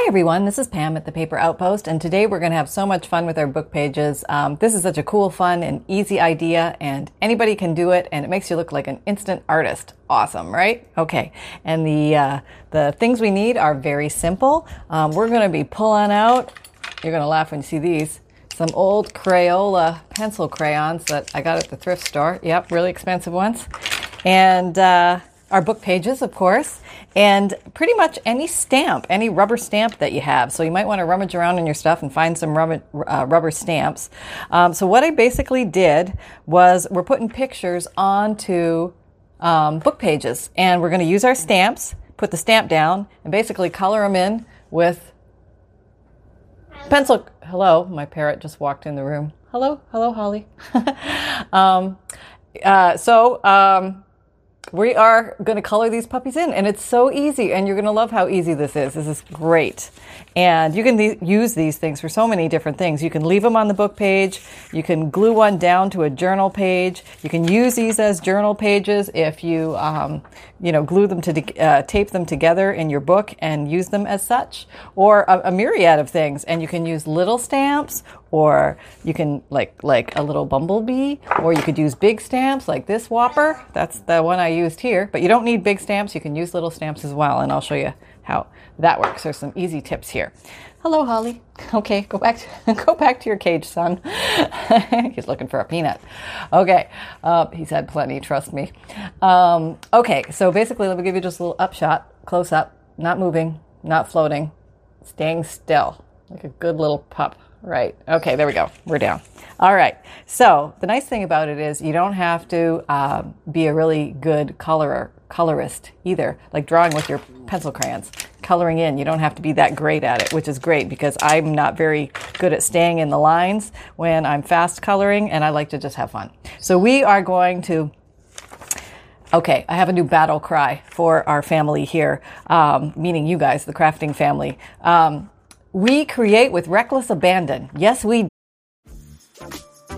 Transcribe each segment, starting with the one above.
Hi everyone, this is Pam at the Paper Outpost, and today we're going to have so much fun with our book pages. Um, this is such a cool, fun, and easy idea, and anybody can do it, and it makes you look like an instant artist. Awesome, right? Okay, and the uh, the things we need are very simple. Um, we're going to be pulling out. You're going to laugh when you see these. Some old Crayola pencil crayons that I got at the thrift store. Yep, really expensive ones, and. Uh, our book pages, of course, and pretty much any stamp, any rubber stamp that you have. So you might want to rummage around in your stuff and find some rubber, uh, rubber stamps. Um, so what I basically did was we're putting pictures onto um, book pages, and we're going to use our stamps, put the stamp down, and basically color them in with pencil. Hello, my parrot just walked in the room. Hello, hello, Holly. um, uh, so. We are going to color these puppies in and it's so easy and you're going to love how easy this is. This is great and you can use these things for so many different things. You can leave them on the book page. You can glue one down to a journal page. You can use these as journal pages if you um, you know glue them to de- uh, tape them together in your book and use them as such. Or a, a myriad of things. And you can use little stamps or you can like like a little bumblebee or you could use big stamps like this whopper. That's the one i used here. But you don't need big stamps. You can use little stamps as well and i'll show you how that works there's some easy tips here hello holly okay go back to, go back to your cage son he's looking for a peanut okay uh, he's had plenty trust me um, okay so basically let me give you just a little upshot close up not moving not floating staying still like a good little pup Right. Okay, there we go. We're down. All right. So the nice thing about it is you don't have to uh, be a really good colorer, colorist either, like drawing with your pencil crayons. Coloring in, you don't have to be that great at it, which is great because I'm not very good at staying in the lines when I'm fast coloring and I like to just have fun. So we are going to Okay, I have a new battle cry for our family here, um, meaning you guys, the crafting family. Um, we create with reckless abandon. Yes, we.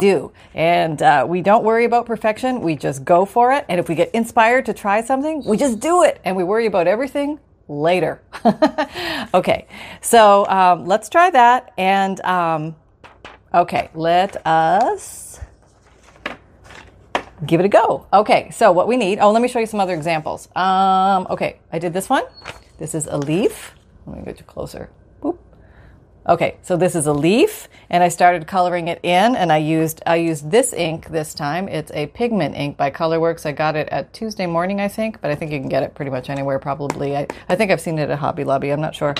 Do and uh, we don't worry about perfection. We just go for it. And if we get inspired to try something, we just do it. And we worry about everything later. okay, so um, let's try that. And um, okay, let us give it a go. Okay, so what we need. Oh, let me show you some other examples. Um, okay, I did this one. This is a leaf. Let me get you closer. Okay, so this is a leaf, and I started coloring it in, and I used I used this ink this time. It's a pigment ink by Colorworks. I got it at Tuesday morning, I think, but I think you can get it pretty much anywhere. Probably, I, I think I've seen it at Hobby Lobby. I'm not sure.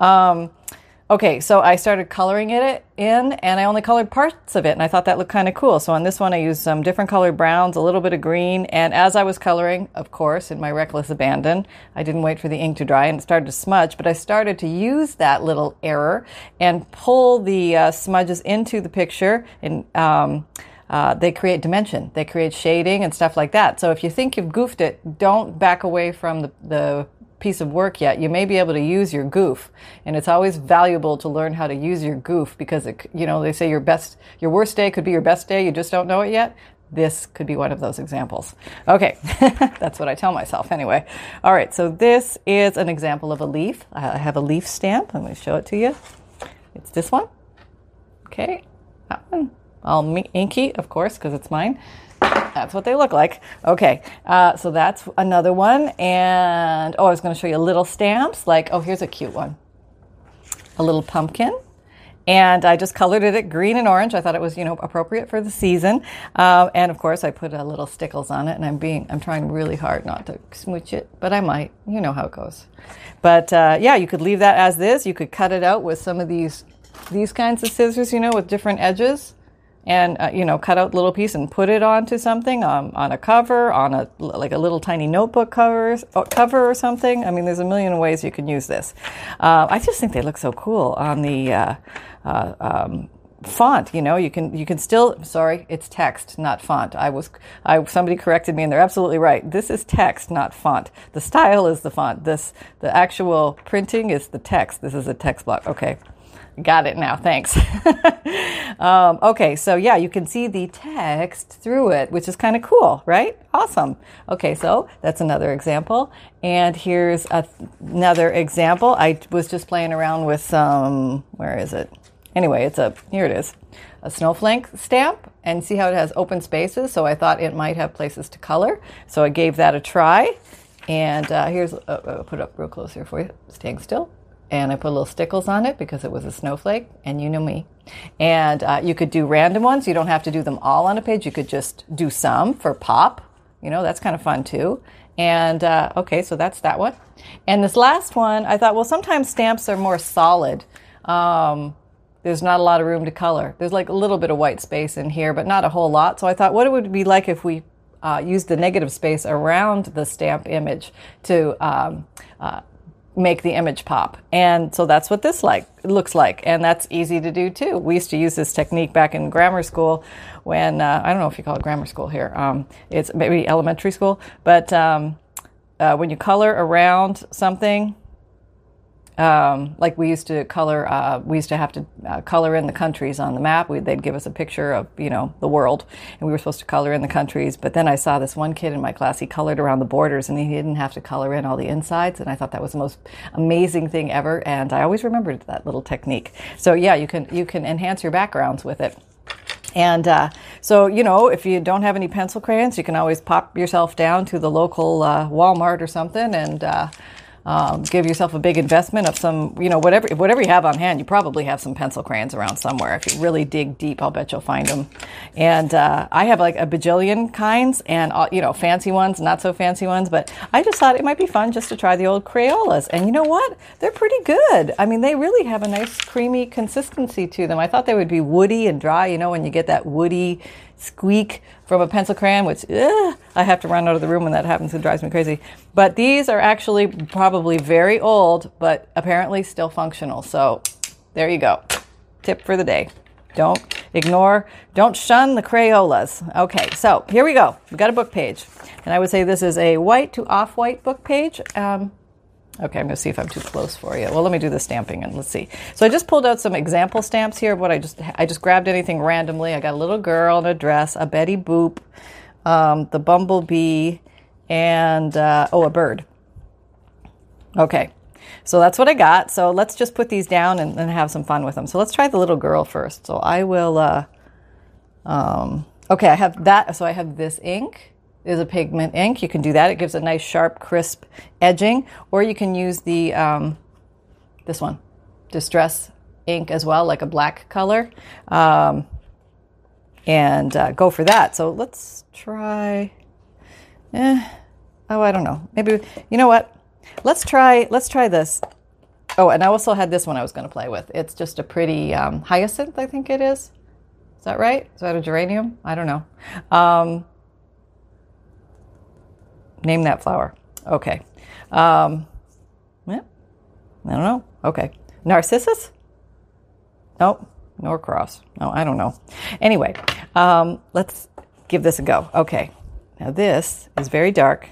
Um, Okay, so I started coloring it in and I only colored parts of it and I thought that looked kind of cool. So on this one I used some different colored browns, a little bit of green, and as I was coloring, of course, in my reckless abandon, I didn't wait for the ink to dry and it started to smudge, but I started to use that little error and pull the uh, smudges into the picture and um, uh, they create dimension, they create shading and stuff like that. So if you think you've goofed it, don't back away from the, the piece of work yet, you may be able to use your goof. And it's always valuable to learn how to use your goof because it, you know, they say your best, your worst day could be your best day. You just don't know it yet. This could be one of those examples. Okay. That's what I tell myself anyway. All right. So this is an example of a leaf. I have a leaf stamp. I'm going to show it to you. It's this one. Okay. That one. All inky, of course, because it's mine. That's what they look like. Okay, uh, so that's another one. And oh, I was going to show you little stamps. Like, oh, here's a cute one a little pumpkin. And I just colored it green and orange. I thought it was, you know, appropriate for the season. Um, and of course, I put a little stickles on it. And I'm being, I'm trying really hard not to smooch it, but I might. You know how it goes. But uh, yeah, you could leave that as this. You could cut it out with some of these, these kinds of scissors, you know, with different edges and uh, you know cut out little piece and put it onto something um, on a cover on a like a little tiny notebook cover cover or something. I mean there's a million ways you can use this. Uh, i just think they look so cool on the uh, uh um, font you know? You can you can still sorry it's text not font. I was i somebody corrected me and they're absolutely right. This is text not font. The style is the font. This the actual printing is the text. This is a text block. Okay Got it now. Thanks. um, okay, so yeah, you can see the text through it, which is kind of cool, right? Awesome. Okay, so that's another example. And here's a, another example. I was just playing around with some, where is it? Anyway, it's a, here it is, a snowflake stamp. And see how it has open spaces? So I thought it might have places to color. So I gave that a try. And uh, here's, uh, I'll put it up real close here for you, staying still and I put little stickles on it because it was a snowflake, and you know me. And uh, you could do random ones. You don't have to do them all on a page. You could just do some for pop. You know, that's kind of fun too. And uh, okay, so that's that one. And this last one, I thought, well, sometimes stamps are more solid. Um, there's not a lot of room to color. There's like a little bit of white space in here, but not a whole lot. So I thought, what it would be like if we uh, used the negative space around the stamp image to um, uh, make the image pop. And so that's what this like looks like, and that's easy to do too. We used to use this technique back in grammar school when uh, I don't know if you call it grammar school here. Um, it's maybe elementary school, but um, uh, when you color around something, um, like we used to color, uh, we used to have to uh, color in the countries on the map. We, they'd give us a picture of, you know, the world, and we were supposed to color in the countries. But then I saw this one kid in my class, he colored around the borders and he didn't have to color in all the insides. And I thought that was the most amazing thing ever. And I always remembered that little technique. So yeah, you can, you can enhance your backgrounds with it. And uh, so, you know, if you don't have any pencil crayons, you can always pop yourself down to the local uh, Walmart or something and uh, um, give yourself a big investment of some, you know, whatever whatever you have on hand. You probably have some pencil crayons around somewhere. If you really dig deep, I'll bet you'll find them. And uh, I have like a bajillion kinds, and uh, you know, fancy ones, not so fancy ones. But I just thought it might be fun just to try the old Crayolas. And you know what? They're pretty good. I mean, they really have a nice creamy consistency to them. I thought they would be woody and dry. You know, when you get that woody squeak from a pencil crayon, which ugh, I have to run out of the room when that happens. It drives me crazy. But these are actually probably very old, but apparently still functional. So there you go. Tip for the day. Don't ignore, don't shun the Crayolas. Okay, so here we go. We've got a book page. And I would say this is a white to off white book page. Um, Okay, I'm going to see if I'm too close for you. Well, let me do the stamping and let's see. So I just pulled out some example stamps here. What I just I just grabbed anything randomly. I got a little girl in a dress, a Betty Boop, um, the bumblebee, and uh, oh, a bird. Okay, so that's what I got. So let's just put these down and, and have some fun with them. So let's try the little girl first. So I will. Uh, um, okay, I have that. So I have this ink is a pigment ink. You can do that. It gives a nice sharp, crisp edging. Or you can use the um, this one, distress ink as well, like a black color, um, and uh, go for that. So let's try. Eh, oh, I don't know. Maybe you know what? Let's try. Let's try this. Oh, and I also had this one I was going to play with. It's just a pretty um, hyacinth, I think it is. Is that right? Is that a geranium? I don't know. Name that flower. Okay. Um, yeah, I don't know. Okay. Narcissus? Nope. Norcross. No, I don't know. Anyway, um, let's give this a go. Okay. Now this is very dark,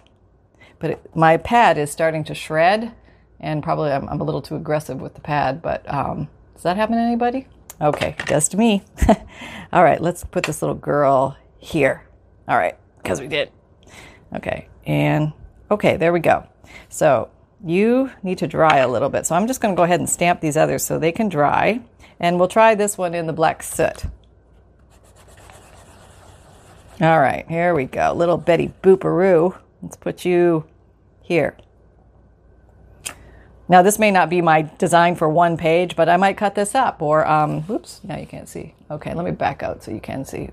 but it, my pad is starting to shred, and probably I'm, I'm, a little too aggressive with the pad. But um, does that happen to anybody? Okay, does to me. All right, let's put this little girl here. All right, because we did. Okay, and okay, there we go. So you need to dry a little bit. So I'm just going to go ahead and stamp these others so they can dry. And we'll try this one in the black soot. All right, here we go. Little Betty Booparoo. Let's put you here. Now, this may not be my design for one page, but I might cut this up or, um, oops, now you can't see. Okay, let me back out so you can see.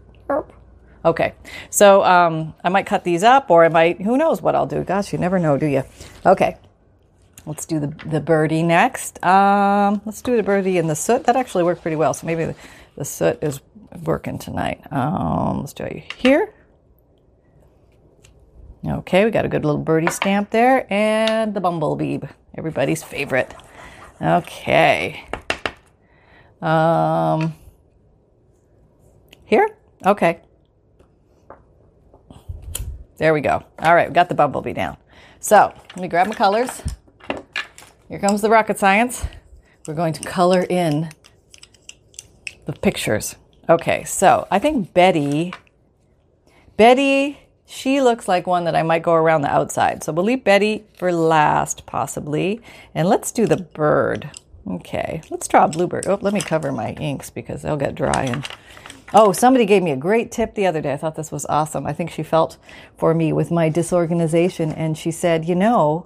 Okay, so um, I might cut these up, or I might, who knows what I'll do. Gosh, you never know, do you? Okay, let's do the, the birdie next. Um, let's do the birdie and the soot. That actually worked pretty well. So maybe the, the soot is working tonight. Um, let's do it here. Okay, we got a good little birdie stamp there, and the bumblebee, everybody's favorite. Okay. Um, here? Okay. There we go. All right, we got the bumblebee down. So let me grab my colors. Here comes the rocket science. We're going to color in the pictures. Okay, so I think Betty, Betty, she looks like one that I might go around the outside. So we'll leave Betty for last, possibly. And let's do the bird. Okay, let's draw a bluebird. Oh, let me cover my inks because they'll get dry. And oh, somebody gave me a great tip the other day. I thought this was awesome. I think she felt for me with my disorganization, and she said, you know,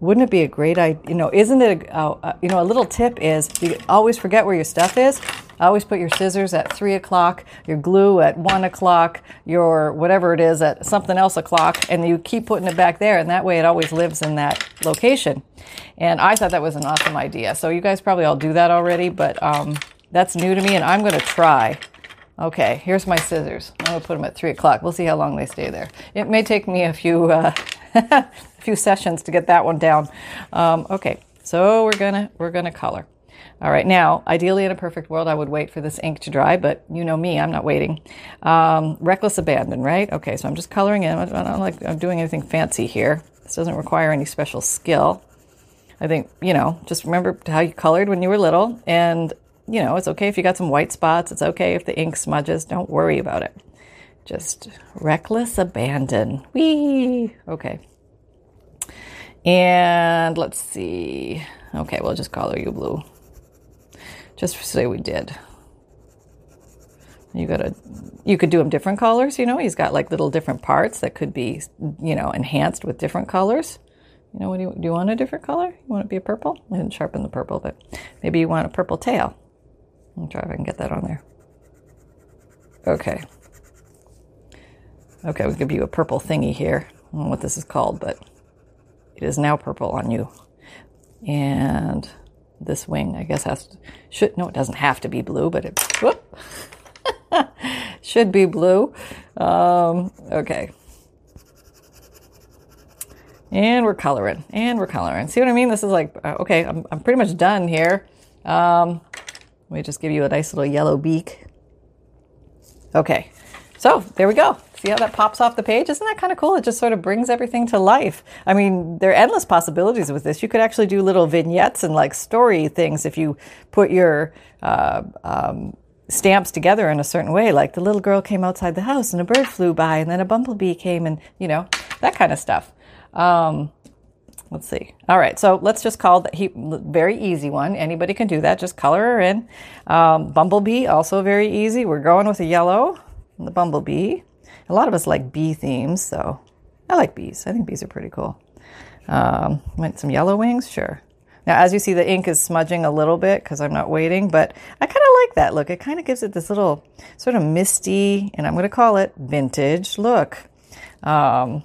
wouldn't it be a great idea? You know, isn't it? A, you know, a little tip is you always forget where your stuff is. Always put your scissors at three o'clock, your glue at one o'clock, your whatever it is at something else o'clock, and you keep putting it back there, and that way it always lives in that location. And I thought that was an awesome idea. So you guys probably all do that already, but um, that's new to me, and I'm going to try. Okay, here's my scissors. I'm to put them at three o'clock. We'll see how long they stay there. It may take me a few uh, a few sessions to get that one down. Um, okay, so we're gonna we're gonna color. All right, now, ideally in a perfect world, I would wait for this ink to dry, but you know me, I'm not waiting. Um, reckless abandon, right? Okay, so I'm just coloring in. I don't like I'm doing anything fancy here. This doesn't require any special skill. I think, you know, just remember how you colored when you were little. And, you know, it's okay if you got some white spots. It's okay if the ink smudges. Don't worry about it. Just reckless abandon. Wee. Okay. And let's see. Okay, we'll just color you blue. Just say we did. You gotta, you could do him different colors. You know, he's got like little different parts that could be, you know, enhanced with different colors. You know, what do you, do you want a different color? You want it to be a purple? I didn't sharpen the purple, but maybe you want a purple tail. I'll try if I can get that on there. Okay. Okay, we'll give you a purple thingy here. I don't know what this is called, but it is now purple on you. And this wing, I guess, has to, should, no, it doesn't have to be blue, but it, whoop, should be blue. Um, okay. And we're coloring, and we're coloring. See what I mean? This is like, uh, okay, I'm, I'm pretty much done here. Um, me just give you a nice little yellow beak. Okay, so there we go. See how that pops off the page? Isn't that kind of cool? It just sort of brings everything to life. I mean, there are endless possibilities with this. You could actually do little vignettes and like story things if you put your uh, um, stamps together in a certain way. Like the little girl came outside the house and a bird flew by, and then a bumblebee came, and you know that kind of stuff. Um, let's see. All right, so let's just call that he very easy one. Anybody can do that. Just color her in. Um, bumblebee also very easy. We're going with a yellow. The bumblebee. A lot of us like bee themes, so I like bees. I think bees are pretty cool. Um, some yellow wings, sure. Now, as you see, the ink is smudging a little bit because I'm not waiting, but I kind of like that look. It kind of gives it this little sort of misty, and I'm going to call it vintage look, um,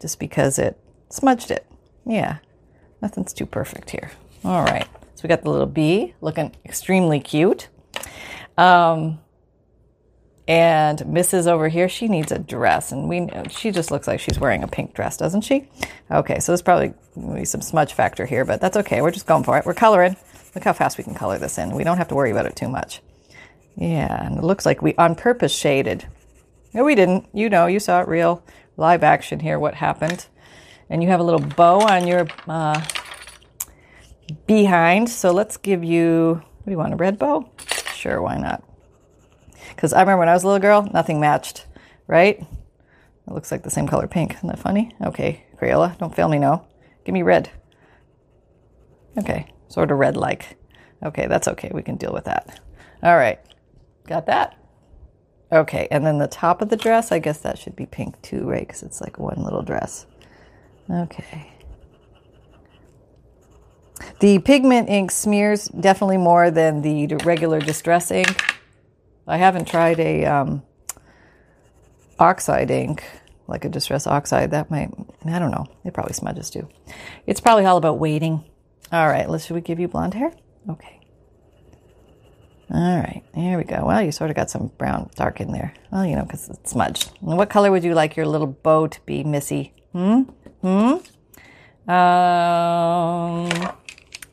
just because it smudged it. Yeah, nothing's too perfect here. All right, so we got the little bee looking extremely cute. Um, and Mrs. over here, she needs a dress, and we she just looks like she's wearing a pink dress, doesn't she? Okay, so there's probably be some smudge factor here, but that's okay. We're just going for it. We're coloring. Look how fast we can color this in. We don't have to worry about it too much. Yeah, and it looks like we on purpose shaded. No, we didn't. You know, you saw it real live action here. What happened? And you have a little bow on your uh, behind. So let's give you. What do you want? A red bow? Sure, why not? Because I remember when I was a little girl, nothing matched, right? It looks like the same color pink. Isn't that funny? Okay, Crayola, don't fail me now. Give me red. Okay, sort of red like. Okay, that's okay. We can deal with that. All right, got that? Okay, and then the top of the dress, I guess that should be pink too, right? Because it's like one little dress. Okay. The pigment ink smears definitely more than the regular distress ink. I haven't tried a um, oxide ink, like a distress oxide. That might, I don't know. It probably smudges too. It's probably all about waiting. All right, let's, should we give you blonde hair? Okay. All right, here we go. Well, you sort of got some brown dark in there. Well, you know, because it's smudged. And what color would you like your little bow to be, Missy? Hmm? Hmm? Um,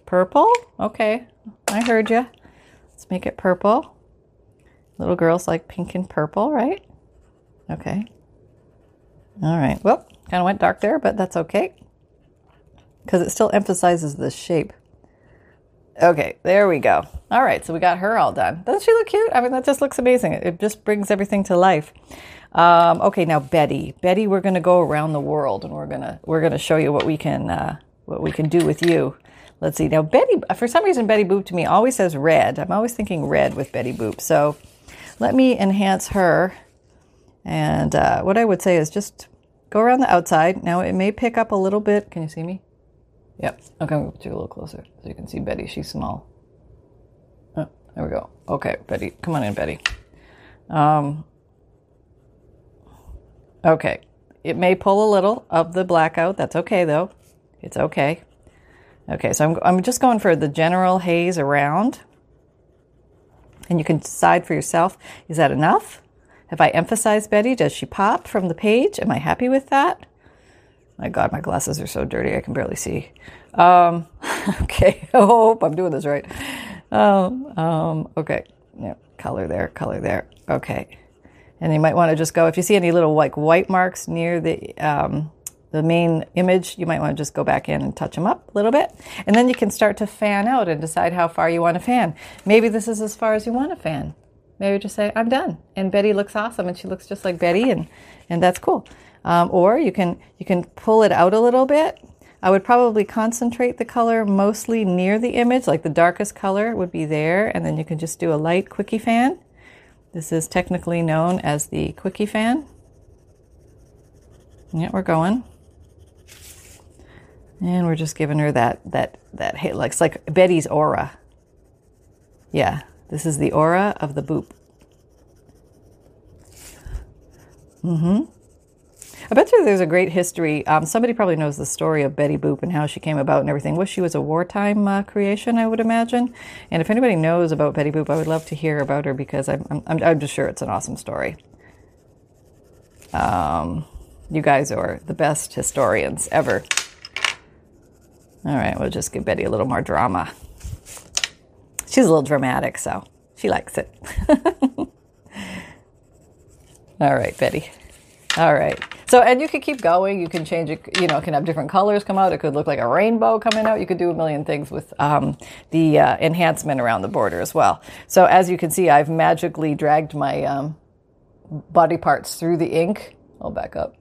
purple? Okay, I heard you. Let's make it purple. Little girls like pink and purple, right? Okay. All right. Well, kind of went dark there, but that's okay because it still emphasizes the shape. Okay, there we go. All right, so we got her all done. Doesn't she look cute? I mean, that just looks amazing. It just brings everything to life. Um, okay, now Betty. Betty, we're going to go around the world, and we're gonna we're gonna show you what we can uh, what we can do with you. Let's see. Now, Betty. For some reason, Betty Boop to me always says red. I'm always thinking red with Betty Boop. So, let me enhance her. And uh, what I would say is just go around the outside. Now, it may pick up a little bit. Can you see me? Yep. Okay, move you a little closer so you can see Betty. She's small. Oh, there we go. Okay, Betty, come on in, Betty. Um, okay, it may pull a little of the blackout. That's okay though. It's okay. Okay, so I'm I'm just going for the general haze around, and you can decide for yourself: is that enough? Have I emphasized Betty? Does she pop from the page? Am I happy with that? My God, my glasses are so dirty I can barely see. Um, okay, I hope I'm doing this right. Um, um, okay, yeah, color there, color there. Okay, and you might want to just go if you see any little like white marks near the um, the main image. You might want to just go back in and touch them up a little bit, and then you can start to fan out and decide how far you want to fan. Maybe this is as far as you want to fan. Maybe just say I'm done, and Betty looks awesome, and she looks just like Betty, and and that's cool. Um, or you can you can pull it out a little bit. I would probably concentrate the color mostly near the image, like the darkest color would be there, and then you can just do a light quickie fan. This is technically known as the quickie fan. Yeah, we're going. And we're just giving her that that that hey, looks like Betty's aura. Yeah, this is the aura of the boop. Mm-hmm. I bet you there's a great history. Um, somebody probably knows the story of Betty Boop and how she came about and everything. Wish she was a wartime uh, creation, I would imagine. And if anybody knows about Betty Boop, I would love to hear about her because I'm, I'm, I'm just sure it's an awesome story. Um, you guys are the best historians ever. All right, we'll just give Betty a little more drama. She's a little dramatic, so she likes it. All right, Betty. All right. So, and you could keep going. You can change it, you know, it can have different colors come out. It could look like a rainbow coming out. You could do a million things with um, the uh, enhancement around the border as well. So, as you can see, I've magically dragged my um, body parts through the ink. I'll back up.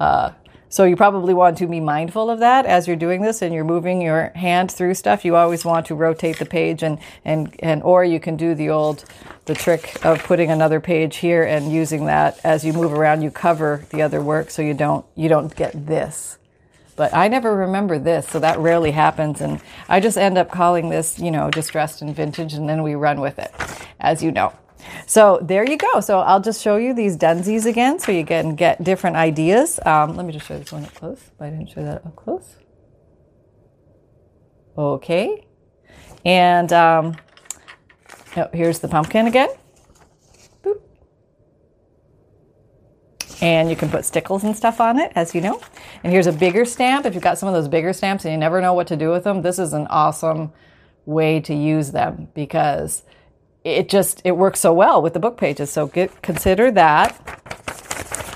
Uh, so you probably want to be mindful of that as you're doing this and you're moving your hand through stuff. You always want to rotate the page and, and, and or you can do the old the trick of putting another page here and using that as you move around you cover the other work so you don't you don't get this. But I never remember this, so that rarely happens and I just end up calling this, you know, distressed and vintage and then we run with it, as you know. So there you go. So I'll just show you these Dunsies again so you can get different ideas. Um, let me just show this one up close. I didn't show that up close. Okay. And um, oh, here's the pumpkin again. Boop. And you can put stickles and stuff on it, as you know. And here's a bigger stamp. If you've got some of those bigger stamps and you never know what to do with them, this is an awesome way to use them because it just it works so well with the book pages. So get consider that.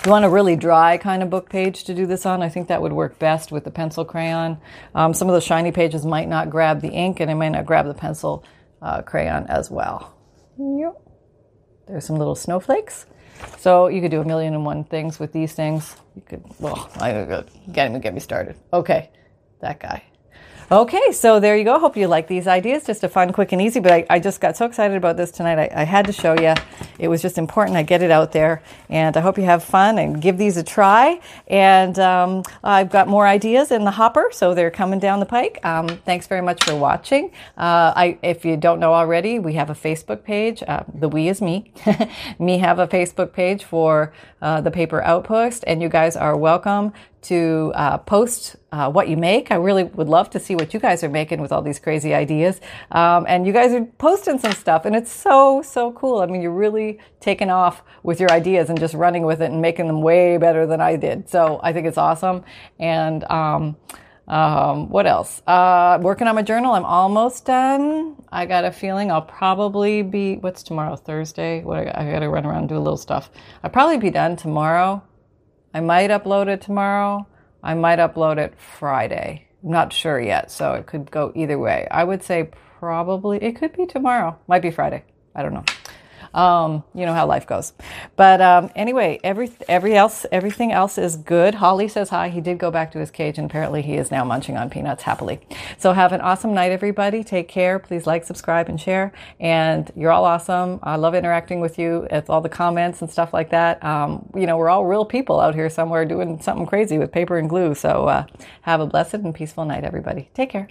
You want a really dry kind of book page to do this on, I think that would work best with the pencil crayon. Um, some of the shiny pages might not grab the ink, and it might not grab the pencil uh, crayon as well. Yep. There's some little snowflakes. So you could do a million and one things with these things. You could, well, I can't even get me started. Okay, that guy. Okay, so there you go. Hope you like these ideas. Just a fun, quick, and easy. But I, I just got so excited about this tonight. I, I, had to show you. It was just important I get it out there. And I hope you have fun and give these a try. And um, I've got more ideas in the hopper, so they're coming down the pike. Um, thanks very much for watching. Uh, I, if you don't know already, we have a Facebook page. Uh, the we is me. me have a Facebook page for uh, the paper outpost, and you guys are welcome to uh, post uh, what you make. I really would love to see what you guys are making with all these crazy ideas. Um, and you guys are posting some stuff, and it's so, so cool. I mean, you're really taking off with your ideas and just running with it and making them way better than I did. So I think it's awesome. And, um, um, what else? Uh, working on my journal. I'm almost done. I got a feeling I'll probably be. What's tomorrow? Thursday. What I, got to run around and do a little stuff. I'll probably be done tomorrow. I might upload it tomorrow. I might upload it Friday. I'm not sure yet, so it could go either way. I would say probably it could be tomorrow. Might be Friday. I don't know. Um, you know how life goes. But um, anyway, every every else everything else is good. Holly says hi. He did go back to his cage, and apparently he is now munching on peanuts happily. So have an awesome night, everybody. Take care. Please like, subscribe, and share. And you're all awesome. I love interacting with you. It's all the comments and stuff like that. Um, you know, we're all real people out here somewhere doing something crazy with paper and glue. So uh, have a blessed and peaceful night, everybody. Take care.